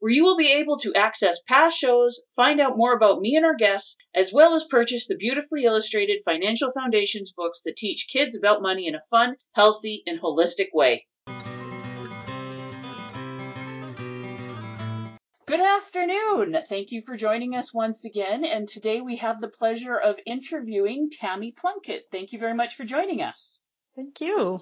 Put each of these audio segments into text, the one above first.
where you will be able to access past shows, find out more about me and our guests, as well as purchase the beautifully illustrated Financial Foundations books that teach kids about money in a fun, healthy, and holistic way. Good afternoon. Thank you for joining us once again. And today we have the pleasure of interviewing Tammy Plunkett. Thank you very much for joining us. Thank you.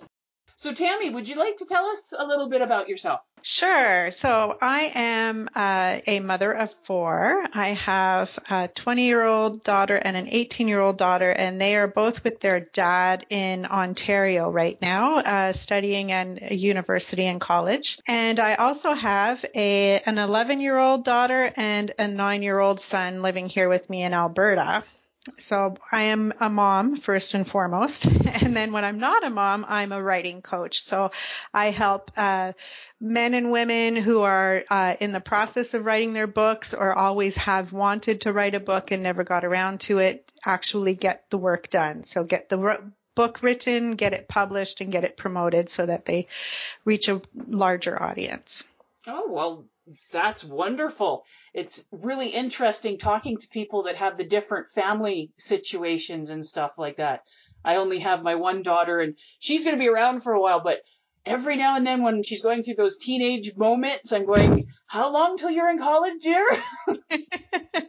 So, Tammy, would you like to tell us a little bit about yourself? Sure. So, I am uh, a mother of four. I have a 20 year old daughter and an 18 year old daughter, and they are both with their dad in Ontario right now, uh, studying at a university and college. And I also have a an 11 year old daughter and a nine year old son living here with me in Alberta. So I am a mom first and foremost. And then when I'm not a mom, I'm a writing coach. So I help uh, men and women who are uh, in the process of writing their books or always have wanted to write a book and never got around to it actually get the work done. So get the book written, get it published, and get it promoted so that they reach a larger audience. Oh, well, that's wonderful. It's really interesting talking to people that have the different family situations and stuff like that. I only have my one daughter and she's going to be around for a while, but every now and then when she's going through those teenage moments, I'm going, how long till you're in college, dear?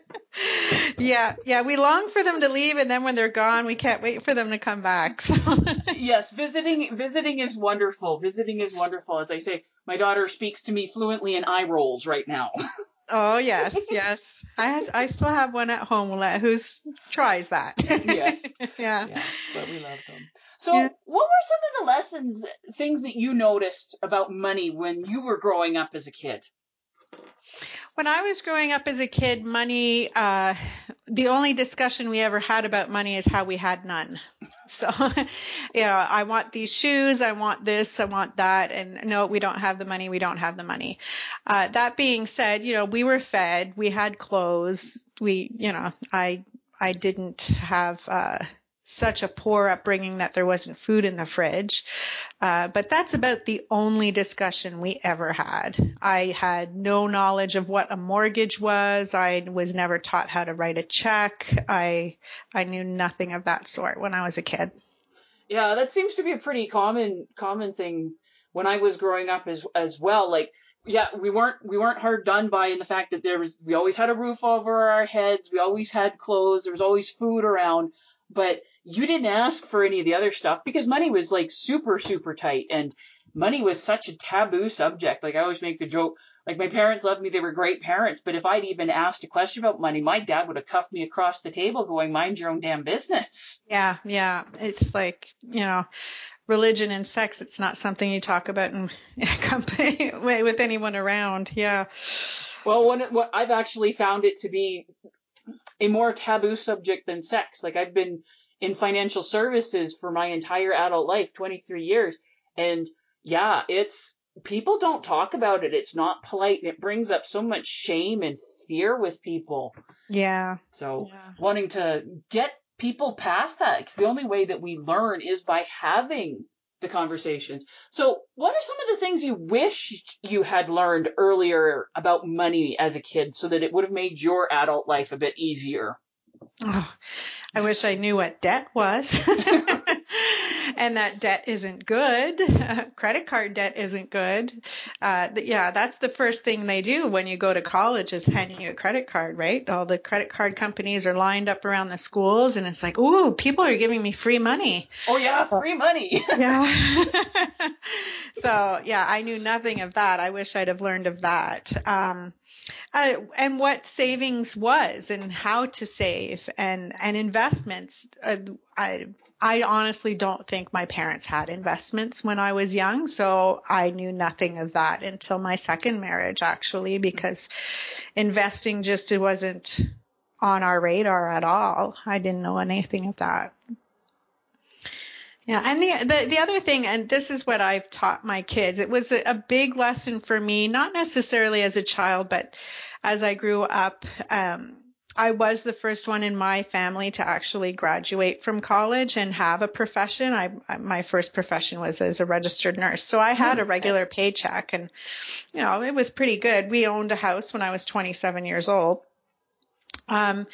yeah, yeah, we long for them to leave and then when they're gone, we can't wait for them to come back. yes, visiting visiting is wonderful. Visiting is wonderful. As I say, my daughter speaks to me fluently in eye rolls right now. oh yes, yes. I have, I still have one at home who tries that. yes. yeah. Yeah, but we love them. So, yeah. what were some of the lessons, things that you noticed about money when you were growing up as a kid? When I was growing up as a kid, money, uh, the only discussion we ever had about money is how we had none. So, you know, I want these shoes, I want this, I want that, and no, we don't have the money, we don't have the money. Uh, that being said, you know, we were fed, we had clothes, we, you know, I, I didn't have, uh, such a poor upbringing that there wasn't food in the fridge. Uh, but that's about the only discussion we ever had. I had no knowledge of what a mortgage was. I was never taught how to write a check. I I knew nothing of that sort when I was a kid. Yeah, that seems to be a pretty common common thing when I was growing up as as well. Like yeah, we weren't we weren't hard done by in the fact that there was we always had a roof over our heads, we always had clothes, there was always food around, but you didn't ask for any of the other stuff because money was like super, super tight and money was such a taboo subject. Like I always make the joke, like my parents loved me, they were great parents, but if I'd even asked a question about money, my dad would have cuffed me across the table going, mind your own damn business. Yeah, yeah. It's like, you know, religion and sex, it's not something you talk about in company with anyone around. Yeah. Well, when it, what I've actually found it to be a more taboo subject than sex. Like I've been in financial services for my entire adult life, 23 years. And yeah, it's, people don't talk about it. It's not polite. And it brings up so much shame and fear with people. Yeah. So yeah. wanting to get people past that, because the only way that we learn is by having the conversations. So, what are some of the things you wish you had learned earlier about money as a kid so that it would have made your adult life a bit easier? Oh, I wish I knew what debt was. and that debt isn't good. Credit card debt isn't good. Uh, yeah, that's the first thing they do when you go to college is hand you a credit card, right? All the credit card companies are lined up around the schools, and it's like, ooh, people are giving me free money. Oh yeah, free money. yeah. so yeah, I knew nothing of that. I wish I'd have learned of that. Um, uh, and what savings was and how to save and and investments. Uh, I I honestly don't think my parents had investments when I was young, so I knew nothing of that until my second marriage actually because investing just wasn't on our radar at all. I didn't know anything of that. Yeah, and the, the the other thing, and this is what I've taught my kids. It was a, a big lesson for me, not necessarily as a child, but as I grew up. Um, I was the first one in my family to actually graduate from college and have a profession. I my first profession was as a registered nurse, so I had a regular paycheck, and you know it was pretty good. We owned a house when I was 27 years old. Um,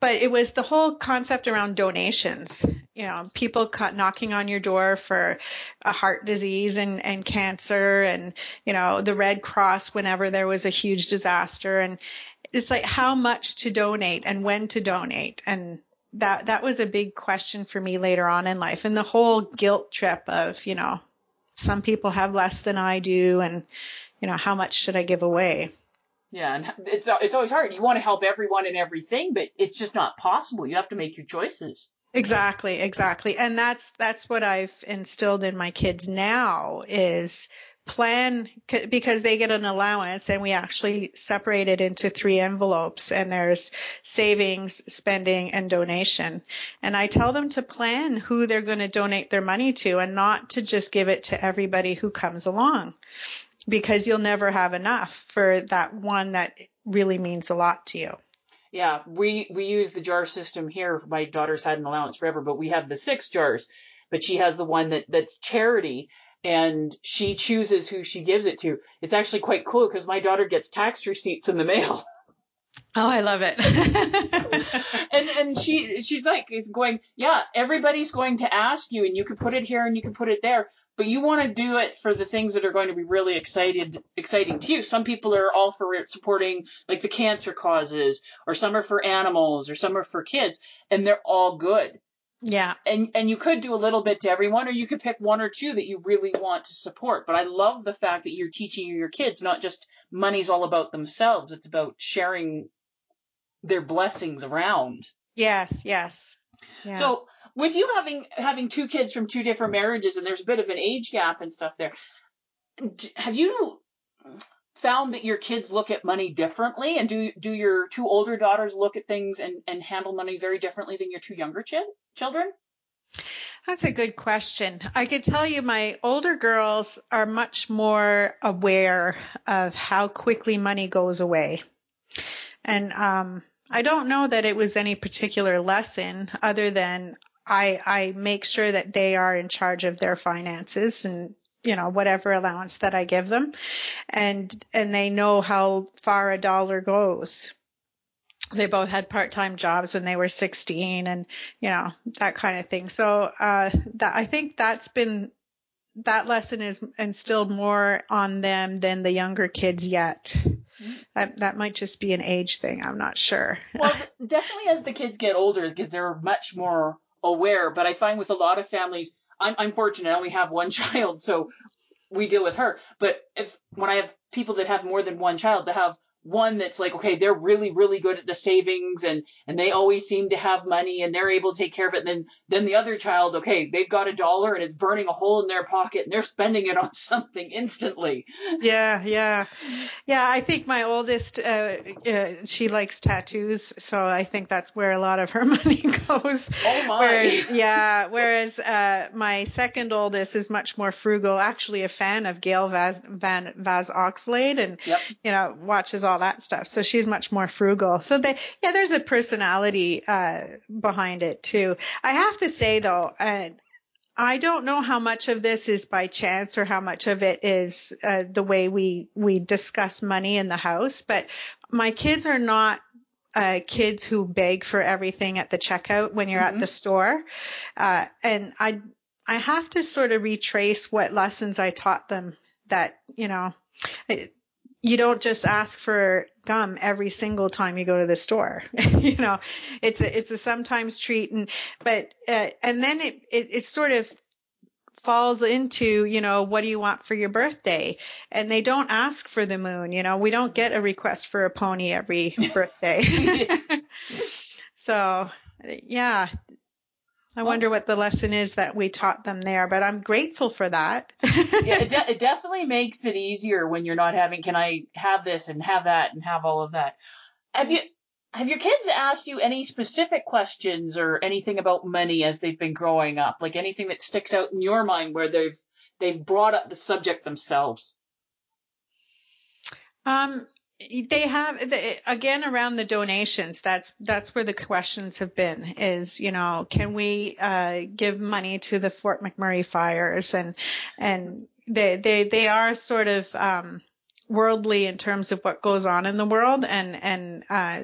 but it was the whole concept around donations. You know, people knocking on your door for a heart disease and, and cancer and, you know, the Red Cross whenever there was a huge disaster. And it's like how much to donate and when to donate. And that, that was a big question for me later on in life. And the whole guilt trip of, you know, some people have less than I do and, you know, how much should I give away? Yeah, and it's it's always hard. You want to help everyone and everything, but it's just not possible. You have to make your choices. Exactly, exactly. And that's that's what I've instilled in my kids now is plan because they get an allowance and we actually separate it into three envelopes and there's savings, spending and donation. And I tell them to plan who they're going to donate their money to and not to just give it to everybody who comes along because you'll never have enough for that one that really means a lot to you. Yeah, we we use the jar system here. My daughter's had an allowance forever, but we have the six jars. But she has the one that that's charity, and she chooses who she gives it to. It's actually quite cool because my daughter gets tax receipts in the mail. Oh, I love it. and and she she's like is going, yeah, everybody's going to ask you, and you can put it here and you can put it there but you want to do it for the things that are going to be really excited exciting to you. Some people are all for supporting like the cancer causes, or some are for animals, or some are for kids, and they're all good. Yeah. And and you could do a little bit to everyone, or you could pick one or two that you really want to support. But I love the fact that you're teaching your kids not just money's all about themselves; it's about sharing their blessings around. Yes. Yes. Yeah. So with you having having two kids from two different marriages and there's a bit of an age gap and stuff there, have you found that your kids look at money differently and do do your two older daughters look at things and and handle money very differently than your two younger ch- children? That's a good question. I could tell you my older girls are much more aware of how quickly money goes away. And um I don't know that it was any particular lesson other than I I make sure that they are in charge of their finances and you know whatever allowance that I give them. And and they know how far a dollar goes. They both had part-time jobs when they were 16 and you know that kind of thing. So uh that I think that's been that lesson is instilled more on them than the younger kids yet. Mm-hmm. that that might just be an age thing. I'm not sure. Well definitely as the kids get older because they're much more aware, but I find with a lot of families, I'm, I'm fortunate. I only have one child, so we deal with her. But if when I have people that have more than one child, to have one that's like, okay, they're really, really good at the savings and, and they always seem to have money and they're able to take care of it. And then, then the other child, okay, they've got a dollar and it's burning a hole in their pocket and they're spending it on something instantly. Yeah, yeah. Yeah, I think my oldest, uh, uh, she likes tattoos. So I think that's where a lot of her money goes. Oh my. Whereas, yeah, whereas, uh, my second oldest is much more frugal, actually a fan of Gail Vaz, Van, Vaz Oxlade and, yep. you know, watches all all that stuff. So she's much more frugal. So they, yeah, there's a personality, uh, behind it too. I have to say though, uh, I don't know how much of this is by chance or how much of it is uh, the way we we discuss money in the house. But my kids are not uh, kids who beg for everything at the checkout when you're mm-hmm. at the store, uh, and I I have to sort of retrace what lessons I taught them that, you know, you don't just ask for gum every single time you go to the store. you know, it's a, it's a sometimes treat and, but, uh, and then it, it, it sort of falls into, you know, what do you want for your birthday? And they don't ask for the moon, you know, we don't get a request for a pony every birthday. so, yeah, I wonder what the lesson is that we taught them there, but I'm grateful for that. yeah, it, de- it definitely makes it easier when you're not having, can I have this and have that and have all of that. Have you, have your kids asked you any specific questions or anything about money as they've been growing up? Like anything that sticks out in your mind where they've, they've brought up the subject themselves? Um, they have again around the donations that's that's where the questions have been is you know can we uh, give money to the fort mcmurray fires and and they they they are sort of um, worldly in terms of what goes on in the world and and uh,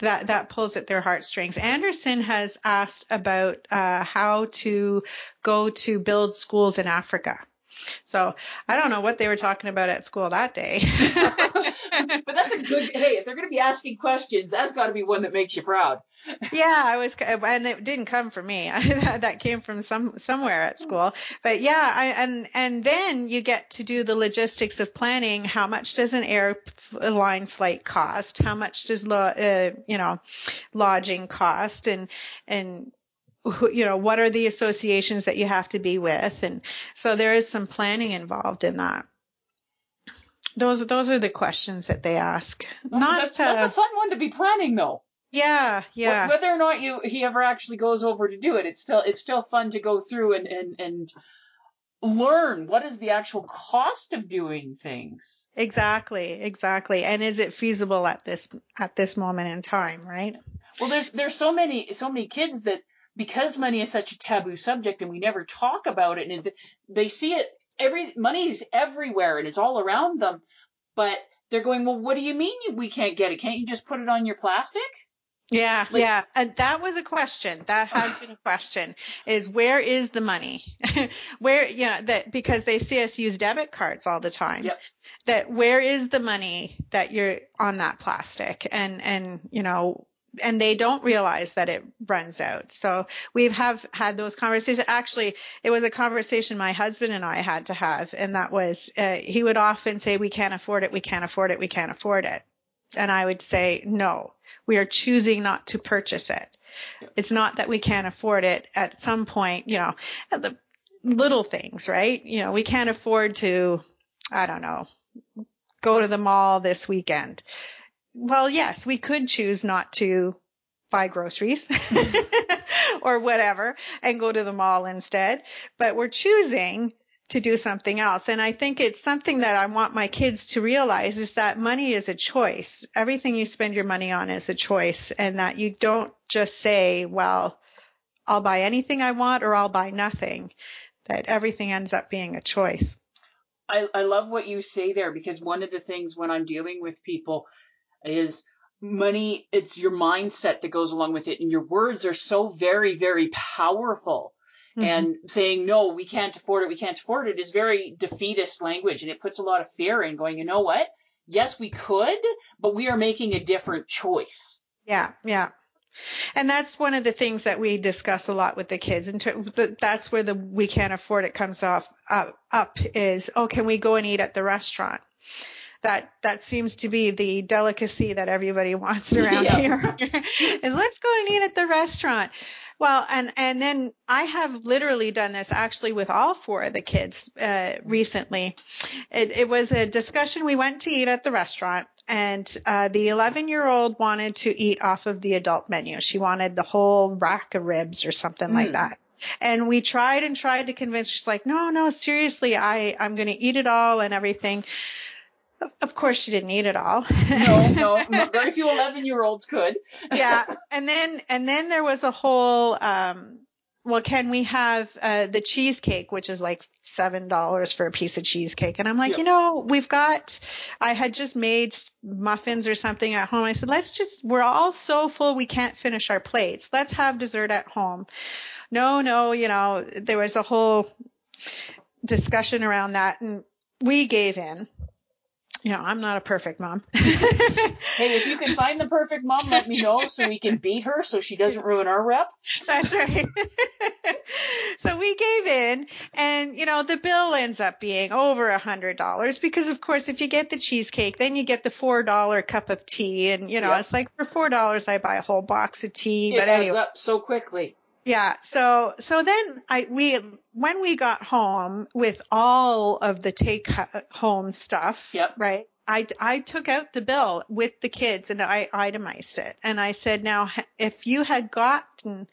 that that pulls at their heartstrings. Anderson has asked about uh, how to go to build schools in Africa. So I don't know what they were talking about at school that day. but that's a good. Hey, if they're going to be asking questions, that's got to be one that makes you proud. yeah, I was, and it didn't come from me. that came from some somewhere at school. But yeah, I and and then you get to do the logistics of planning. How much does an airline flight cost? How much does lo, uh, you know lodging cost? And and you know, what are the associations that you have to be with? And so there is some planning involved in that. Those those are the questions that they ask. Well, Not that's, uh, that's a fun one to be planning though. Yeah, yeah. Whether or not you he ever actually goes over to do it, it's still it's still fun to go through and and and learn what is the actual cost of doing things. Exactly, exactly. And is it feasible at this at this moment in time, right? Well, there's there's so many so many kids that because money is such a taboo subject and we never talk about it and they see it every money is everywhere and it's all around them but they're going well what do you mean we can't get it can't you just put it on your plastic yeah, like, yeah. And that was a question. That has been a question is where is the money? where, you know, that because they see us use debit cards all the time. Yep. That where is the money that you're on that plastic? And, and, you know, and they don't realize that it runs out. So we have had those conversations. Actually, it was a conversation my husband and I had to have, and that was uh, he would often say, "We can't afford it. We can't afford it. We can't afford it," and I would say, "No, we are choosing not to purchase it. It's not that we can't afford it. At some point, you know, the little things, right? You know, we can't afford to, I don't know, go to the mall this weekend." Well, yes, we could choose not to buy groceries or whatever and go to the mall instead, but we're choosing to do something else. And I think it's something that I want my kids to realize is that money is a choice. Everything you spend your money on is a choice and that you don't just say, well, I'll buy anything I want or I'll buy nothing. That everything ends up being a choice. I, I love what you say there because one of the things when I'm dealing with people is money it's your mindset that goes along with it and your words are so very very powerful. Mm-hmm. and saying no we can't afford it we can't afford it is very defeatist language and it puts a lot of fear in going you know what? Yes we could but we are making a different choice. Yeah yeah. And that's one of the things that we discuss a lot with the kids and that's where the we can't afford it comes off uh, up is oh can we go and eat at the restaurant that that seems to be the delicacy that everybody wants around yeah. here. Is let's go and eat at the restaurant. Well and and then i have literally done this actually with all four of the kids uh, recently. It, it was a discussion. We went to eat at the restaurant and uh, the 11 year old wanted to eat off of the adult menu. She wanted the whole rack of ribs or something mm. like that. And we tried and tried to convince she's like no no seriously i i'm going to eat it all and everything of course, she didn't eat it all. no, no, very few eleven-year-olds could. yeah, and then and then there was a whole um, well, can we have uh, the cheesecake, which is like seven dollars for a piece of cheesecake? And I'm like, Yeah. you know, we've got. I had just made muffins or something at home. I said, let's just. We're all so full, we can't finish our plates. Let's have dessert at home. No, no, you know, there was a whole discussion around that, and we gave in. You know, I'm not a perfect mom. Hey, if you can find the perfect mom, let me know so we can beat her so she doesn't ruin our rep. That's right. so we gave in and you know the bill ends up being over a hundred dollars because of course if you get the cheesecake then you get the four dollar cup of tea and you know Yep. it's like for four dollars I buy a whole box of tea It but adds anyway up so quickly. Yeah so so then I we when we got home with all of the take home stuff Yep. right I, I took out the bill with the kids and I itemized it. And I said, now, if you had gotten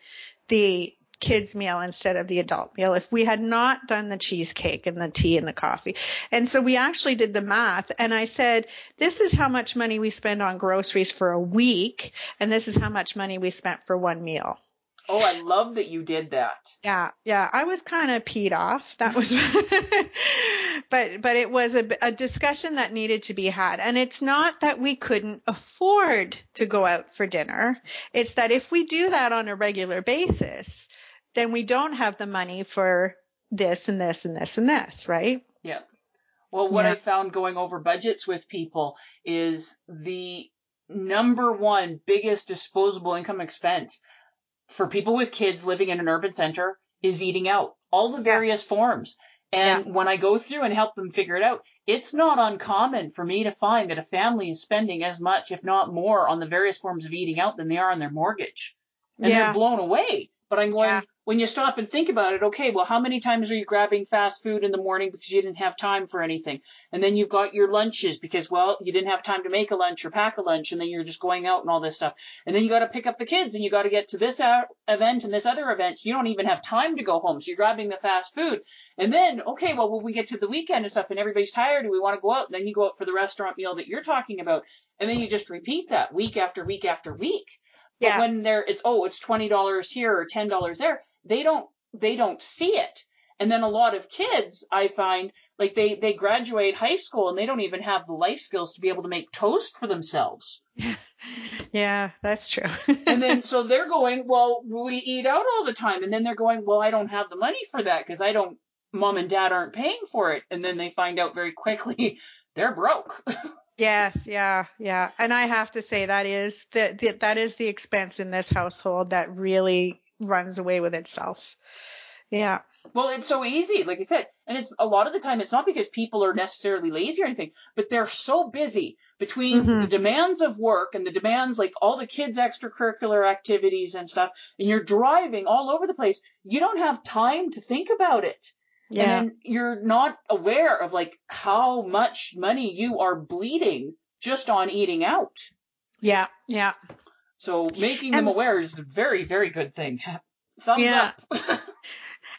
the kids meal instead of the adult meal, if we had not done the cheesecake and the tea and the coffee. And so we actually did the math and I said, this is how much money we spend on groceries for a week. And this is how much money we spent for one meal. Oh, I love that you did that. Yeah, yeah, I was kind of peed off. That was, but but it was a, a discussion that needed to be had, and it's not that we couldn't afford to go out for dinner. It's that if we do that on a regular basis, then we don't have the money for this and this and this and this, right? Yeah. Well, what Yeah. I found going over budgets with people is the number one biggest disposable income expense for people with kids living in an urban center is eating out. All the Yeah. various forms. And when I go through and help them figure it out, it's not uncommon for me to find that a family is spending as much, if not more, on the various forms of eating out than they are on their mortgage. And Yeah. they're blown away. But I'm going, Yeah. when you stop and think about it, okay, well, how many times are you grabbing fast food in the morning because you didn't have time for anything? And then you've got your lunches because, well, you didn't have time to make a lunch or pack a lunch, and then you're just going out and all this stuff. And then you got to pick up the kids, and you got to get to this event and this other event. You don't even have time to go home, so you're grabbing the fast food. And then, okay, well, when we get to the weekend and stuff, and everybody's tired, and we want to go out, and then you go out for the restaurant meal that you're talking about, and then you just repeat that week after week after week. But when they're, it's oh, it's twenty dollars here or ten dollars there. They don't, they don't see it. And then a lot of kids, I find, like they they graduate high school and they don't even have the life skills to be able to make toast for themselves. Yeah, that's true. And then so they're going, well, we eat out all the time, and then they're going, well, I don't have the money for that because I don't, mom and dad aren't paying for it. And then they find out very quickly they're broke. Yes, yeah, yeah. And I have to say that is the, the that is the expense in this household that really runs away with itself. Yeah. Well, it's so easy, like I said, and it's a lot of the time it's not because people are necessarily lazy or anything, but they're so busy between Mhm. the demands of work and the demands like all the kids' extracurricular activities and stuff, and you're driving all over the place. You don't have time to think about it. Yeah. And then you're not aware of like how much money you are bleeding just on eating out. yeah. Yeah. So making them aware is a very, very good thing. Thumbs Yeah. up.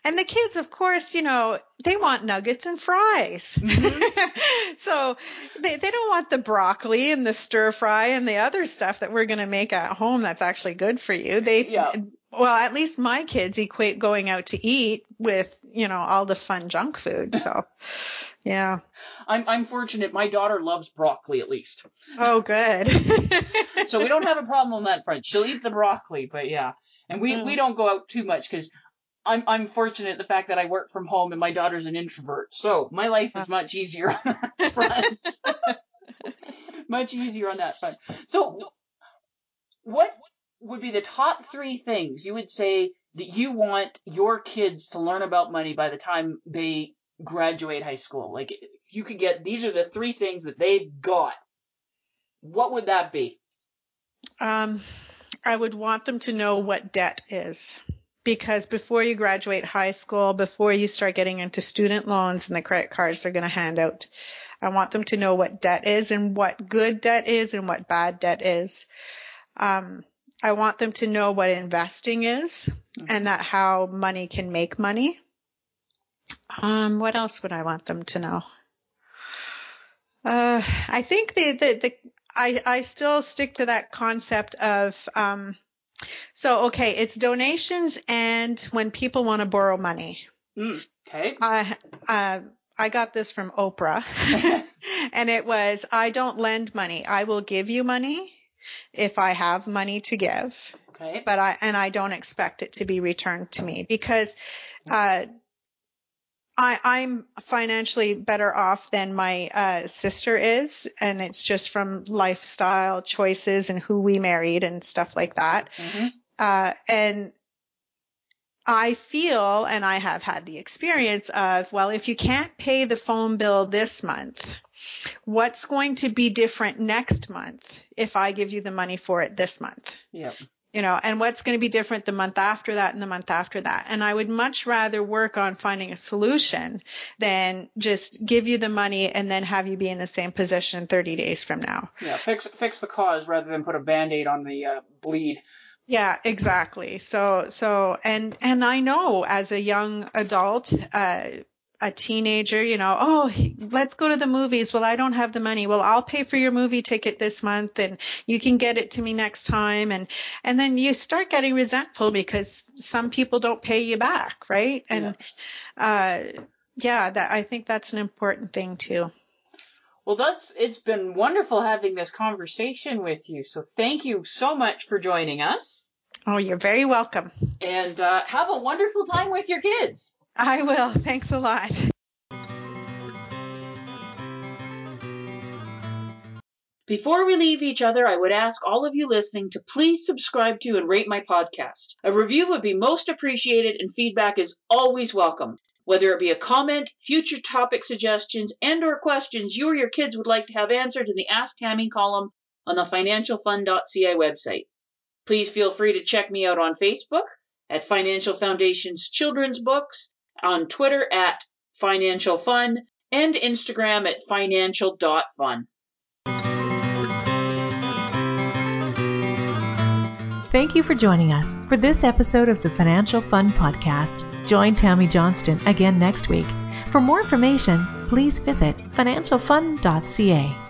And the kids, of course, you know, they want nuggets and fries. Mhm. so they, they don't want the broccoli and the stir fry and the other stuff that we're going to make at home that's actually good for you. They, Yeah. Well, at least my kids equate going out to eat with, you know, all the fun junk food. So, yeah. I'm I'm fortunate. My daughter loves broccoli at least, Oh, good. so we don't have a problem on that front. She'll eat the broccoli, but yeah, and we Mm. we don't go out too much because. I'm I'm fortunate the fact that I work from home and my daughter's an introvert, so my life is much easier on that front. much easier on that front. So, what would be the top three things you would say that you want your kids to learn about money by the time they graduate high school? Like, if you could get these are the three things that they've got. What would that be? Um, I would want them to know what debt is. Because before you graduate high school, before you start getting into student loans and the credit cards they're going to hand out, I want them to know what debt is and what good debt is and what bad debt is. Um, I want them to know what investing is and that how money can make money. Um, what else would I want them to know? Uh, I think the, the, the I, I still stick to that concept of, um, So, okay, it's donations and when people want to borrow money. Mm, okay. I uh, I got this from Oprah, and it was I don't lend money. I will give you money if I have money to give. Okay. But I and I don't expect it to be returned to me because uh, I, I'm financially better off than my uh, sister is, and it's just from lifestyle choices and who we married and stuff like that. Mm-hmm. Uh, and I feel, and I have had the experience of, well, if you can't pay the phone bill this month, what's going to be different next month if I give you the money for it this month? Yep. You know, and what's going to be different the month after that and the month after that? And I would much rather work on finding a solution than just give you the money and then have you be in the same position 30 days from now. Yeah. Fix fix the cause rather than put a band-aid on the uh, bleed. Yeah, exactly. So, so, and, and I know as a young adult, uh, a teenager, you know, oh, let's go to the movies. Well, I don't have the money. Well, I'll pay for your movie ticket this month and you can get it to me next time. And, and then you start getting resentful because some people don't pay you back, right? And, uh, yeah, that, I think that's an important thing too. Well, that's it's been wonderful having this conversation with you. So thank you so much for joining us, Oh, you're very welcome. and uh, have a wonderful time with your kids. I will. Thanks a lot. Before we leave each other, I would ask all of you listening to please subscribe to and rate my podcast. A review would be most appreciated and feedback is always welcome. Whether it be a comment, future topic suggestions, and or questions you or your kids would like to have answered in the Ask Tammy column on the financialfun.ca website. Please feel free to check me out on Facebook at Financial Foundation's Children's Books, on Twitter at Financial Fun, and Instagram at financial.fun. Thank you for joining us for this episode of the Financial Fun Podcast. Join Tammy Johnston again next week. For more information, please visit financialfun.ca.